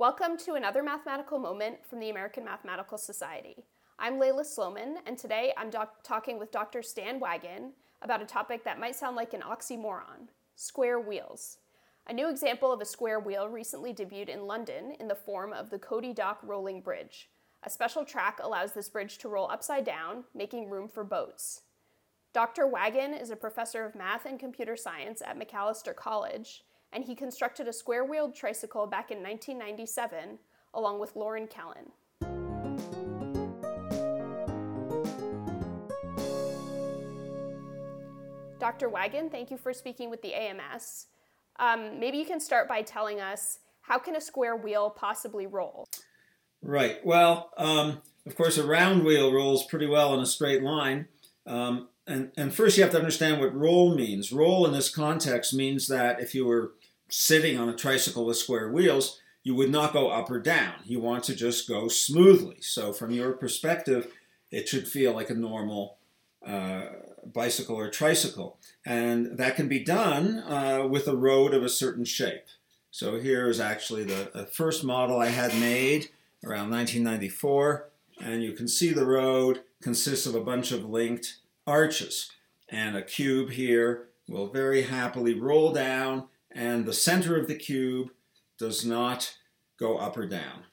Welcome to another mathematical moment from the American Mathematical Society. I'm Leila Sloman, and today I'm doc- talking with Dr. Stan Wagon about a topic that might sound like an oxymoron square wheels. A new example of a square wheel recently debuted in London in the form of the Cody Dock Rolling Bridge. A special track allows this bridge to roll upside down, making room for boats. Dr. Wagon is a professor of math and computer science at Macalester College, and he constructed a square wheeled tricycle back in 1997 along with Loren Kellen. Dr. Wagon, thank you for speaking with the AMS. Um, maybe you can start by telling us how can a square wheel possibly roll? Right. Well, um, of course, a round wheel rolls pretty well in a straight line. Um, and, and first, you have to understand what roll means. Roll in this context means that if you were sitting on a tricycle with square wheels, you would not go up or down. You want to just go smoothly. So, from your perspective, it should feel like a normal uh, bicycle or tricycle. And that can be done uh, with a road of a certain shape. So, here is actually the, the first model I had made around 1994. And you can see the road consists of a bunch of linked arches. And a cube here will very happily roll down, and the center of the cube does not go up or down.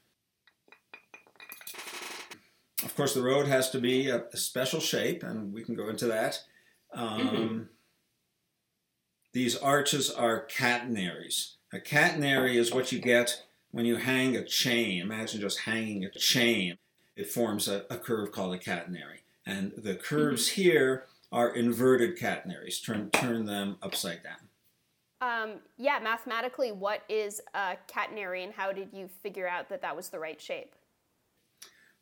Of course, the road has to be a, a special shape, and we can go into that. Um, mm-hmm. These arches are catenaries. A catenary is what you get when you hang a chain. Imagine just hanging a chain. It forms a, a curve called a catenary. And the curves mm-hmm. here are inverted catenaries. Turn, turn them upside down. Um, yeah, mathematically, what is a catenary and how did you figure out that that was the right shape?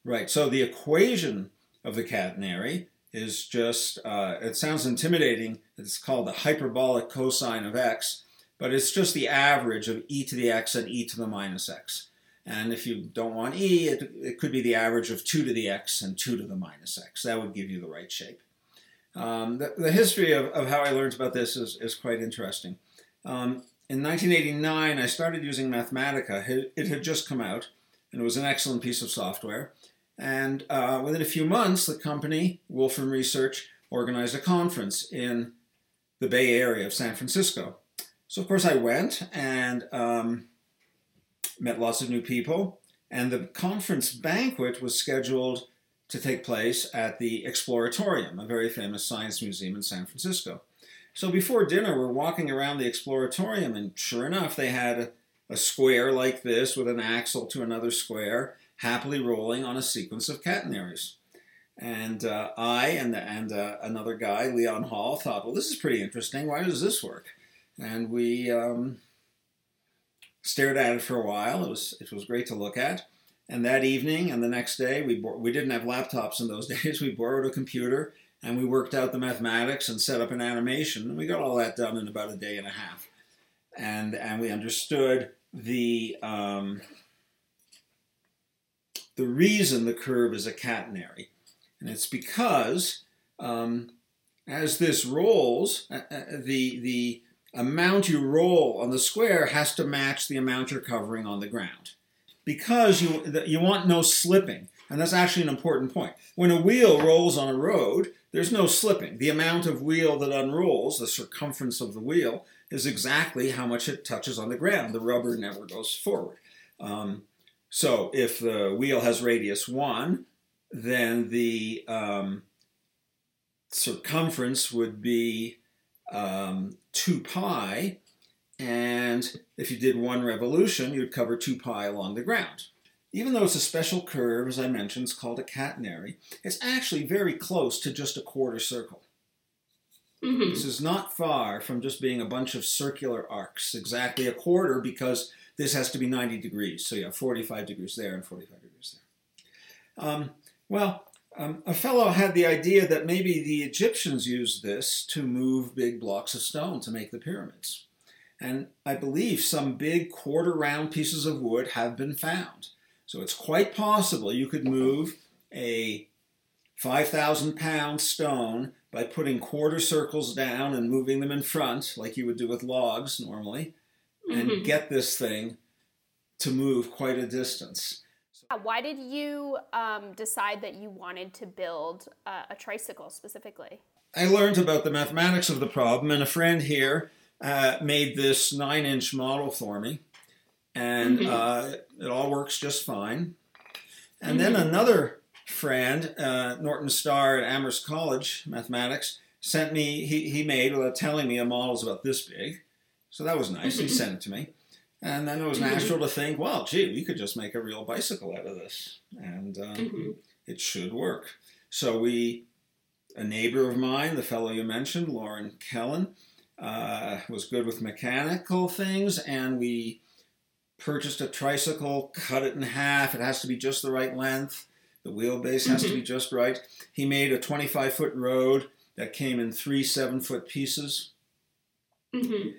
Right, so the equation of the catenary is just, uh, it sounds intimidating. It's called the hyperbolic cosine of x, but it's just the average of e to the x and e to the minus x. And if you don't want e, it, it could be the average of 2 to the x and 2 to the minus x. That would give you the right shape. Um, the, the, history of, of, how I learned about this is, is quite interesting. Um, in 1989, I started using Mathematica. It, had just come out, and it was an excellent piece of software. And uh, within a few months, the company, Wolfram Research, organized a conference in the Bay Area of San Francisco. So, of course, I went, and um, met lots of new people, and the conference banquet was scheduled to take place at the Exploratorium, a very famous science museum in San Francisco. So before dinner, we're walking around the Exploratorium, and sure enough, they had a, a square like this with an axle to another square, happily rolling on a sequence of catenaries. And uh, I and, and uh, another guy, Leon Hall, thought, well, this is pretty interesting. Why does this work? And we um, stared at it for a while. It was it was great to look at. And that evening and the next day, we we didn't have laptops in those days. We borrowed a computer and we worked out the mathematics and set up an animation. And we got all that done in about a day and a half. And and we understood the um, the reason the curve is a catenary, and it's because um, as this rolls, uh, uh the the amount you roll on the square has to match the amount you're covering on the ground. Because you, you want no slipping, and that's actually an important point. When a wheel rolls on a road, there's no slipping. The amount of wheel that unrolls, the circumference of the wheel, is exactly how much it touches on the ground. The rubber never goes forward. Um, so if the wheel has radius 1, then the um, circumference would be um, 2 pi, and if you did one revolution, you'd cover 2 pi along the ground. Even though it's a special curve, as I mentioned, it's called a catenary, it's actually very close to just a quarter circle. Mm-hmm. This is not far from just being a bunch of circular arcs, exactly a quarter, because this has to be 90 degrees. So you have 45 degrees there and 45 degrees there. Um, well, um, a fellow had the idea that maybe the Egyptians used this to move big blocks of stone to make the pyramids. And I believe some big quarter round pieces of wood have been found. So it's quite possible you could move a 5,000 pound stone by putting quarter circles down and moving them in front, like you would do with logs normally, and mm-hmm. get this thing to move quite a distance. Why did you um, decide that you wanted to build a, a, tricycle specifically? I learned about the mathematics of the problem, and a friend here uh, made this nine inch model for me, and mm-hmm. uh, it all works just fine. And mm-hmm. then another friend, uh, Norton Starr at Amherst College, mathematics, sent me, he, he made, without telling me, a model's about this big. So that was nice. he mm-hmm. sent it to me. And then it was mm-hmm. natural to think, well, gee, we could just make a real bicycle out of this. And um, mm-hmm. it should work. So we, a neighbor of mine, the fellow you mentioned, Loren Kellen, uh, was good with mechanical things, and we purchased a tricycle, cut it in half. It has to be just the right length. The wheelbase has mm-hmm. to be just right. He made a 25 foot road that came in three seven foot pieces. Mm-hmm.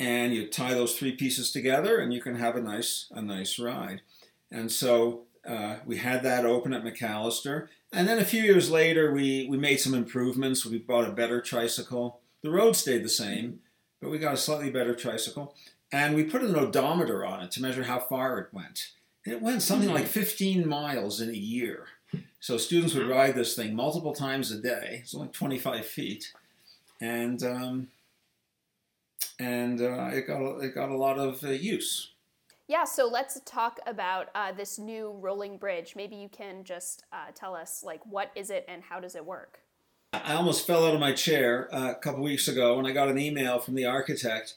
And you tie those three pieces together, and you can have a nice a nice ride. And so uh, we had that open at Macalester, And then a few years later, we, we made some improvements. We bought a better tricycle. The road stayed the same, but we got a slightly better tricycle. And we put an odometer on it to measure how far it went. It went something like 15 miles in a year. So students would ride this thing multiple times a day. It's only 25 feet, and um, and uh, it got a, it got a lot of uh, use. Yeah, so let's talk about uh, this new rolling bridge. Maybe you can just uh, tell us like what is it and how does it work? I almost fell out of my chair uh, a couple weeks ago when I got an email from the architect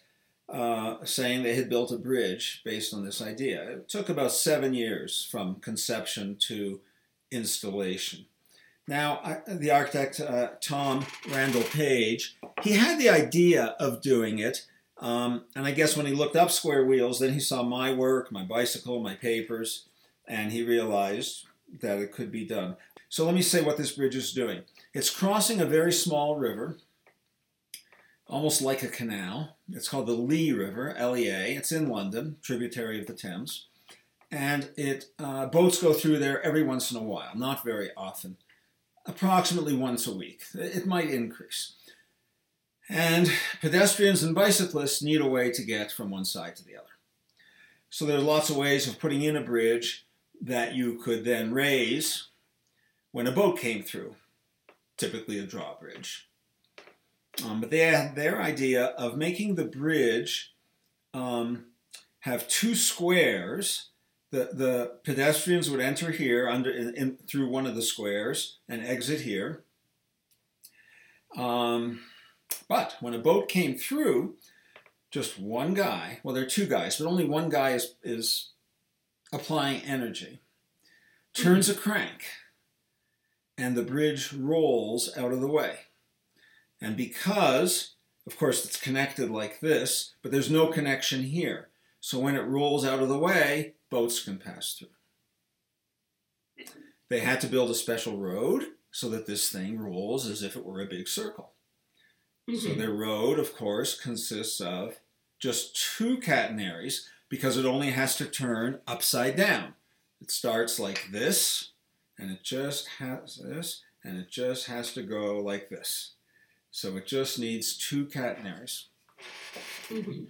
uh, saying they had built a bridge based on this idea. It took about seven years from conception to installation. Now, I, the architect uh, Tom Randall Page, he had the idea of doing it, um, and I guess when he looked up square wheels, then he saw my work, my bicycle, my papers, and he realized that it could be done. So let me say what this bridge is doing. It's crossing a very small river almost like a canal. It's called the Lea River, L-E-A. It's in London, tributary of the Thames, and it uh, boats go through there every once in a while, not very often, approximately once a week. It might increase. And pedestrians and bicyclists need a way to get from one side to the other. So there's lots of ways of putting in a bridge that you could then raise when a boat came through, typically a drawbridge. Um, but had their idea of making the bridge um, have two squares. The, the pedestrians would enter here under in, in, through one of the squares and exit here. Um, but when a boat came through, just one guy, well, there are two guys, but only one guy is, is applying energy, turns a crank, and the bridge rolls out of the way. And because, of course, it's connected like this, but there's no connection here. So when it rolls out of the way, boats can pass through. They had to build a special road so that this thing rolls as if it were a big circle. Mm-hmm. So their road, of course, consists of just two catenaries because it only has to turn upside down. It starts like this, and it just has this, and it just has to go like this. So it just needs two catenaries. Mm-hmm.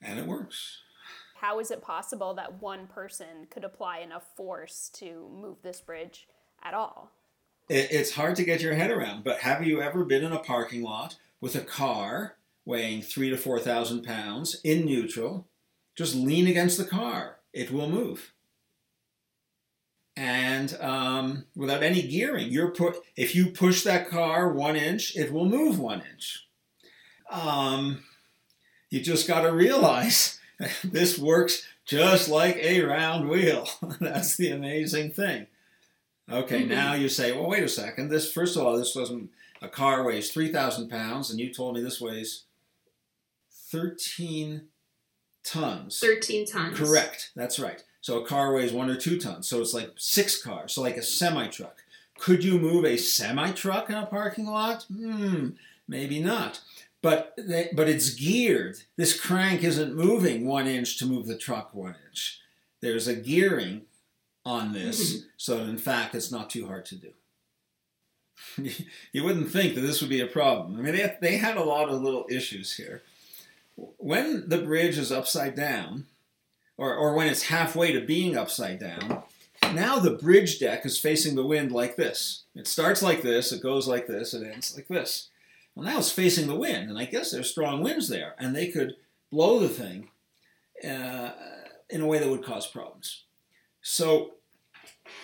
And it works. How is it possible that one person could apply enough force to move this bridge at all? It, it's hard to get your head around, but have you ever been in a parking lot with a car weighing three to 4,000 pounds in neutral? Just lean against the car, it will move and um, without any gearing. You're put if you push that car one inch, it will move one inch. Um, you just got to realize this works just like a round wheel. That's the amazing thing. Okay, mm-hmm. now you say, well, wait a second. This first of all, this wasn't a car weighs three thousand pounds, and you told me this weighs thirteen tons. Thirteen tons. Correct. That's right. So a car weighs one or two tons. So it's like six cars. So like a semi truck. Could you move a semi truck in a parking lot? Hmm, maybe not. But they, but it's geared. This crank isn't moving one inch to move the truck one inch. There's a gearing on this, mm-hmm. so in fact it's not too hard to do. you wouldn't think that this would be a problem. I mean, they, they had a lot of little issues here. When the bridge is upside down, or, or when it's halfway to being upside down, now the bridge deck is facing the wind like this. It starts like this, it goes like this, it ends like this. Well, now it's facing the wind, and I guess there's strong winds there, and they could blow the thing uh, in a way that would cause problems. So,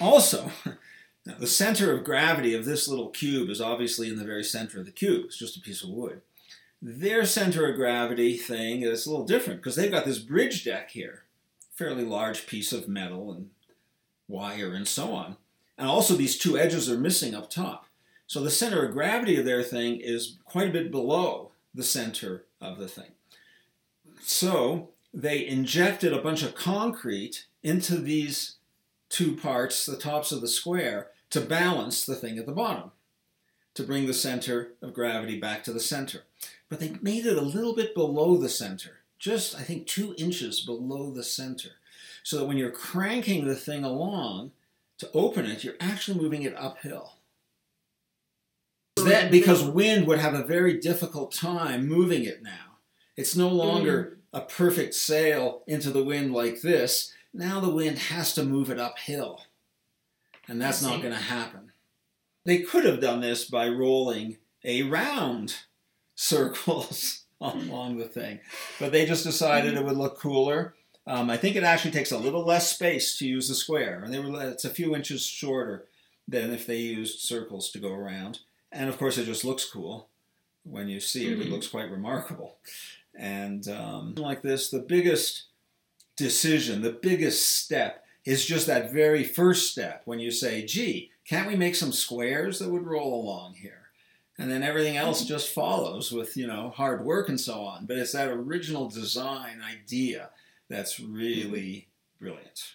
also, the center of gravity of this little cube is obviously in the very center of the cube. It's just a piece of wood. Their center of gravity thing is a little different because they've got this bridge deck here, fairly large piece of metal and wire and so on. And also these two edges are missing up top. So the center of gravity of their thing is quite a bit below the center of the thing. So they injected a bunch of concrete into these two parts, the tops of the square, to balance the thing at the bottom, to bring the center of gravity back to the center. But they made it a little bit below the center, just I think two inches below the center, so that when you're cranking the thing along to open it, you're actually moving it uphill. That because wind would have a very difficult time moving it now. It's no longer a perfect sail into the wind like this. Now the wind has to move it uphill. And that's not going to happen. They could have done this by rolling a round along the thing, but they just decided it would look cooler. Um, I think it actually takes a little less space to use the square, and they were it's a few inches shorter than if they used circles to go around. And of course, it just looks cool when you see it. Mm-hmm. It looks quite remarkable. And um, like this, the biggest decision, the biggest step is just that very first step when you say, gee, can't we make some squares that would roll along here? And then everything else mm-hmm. just follows with, you know, hard work and so on. But it's that original design idea that's really brilliant.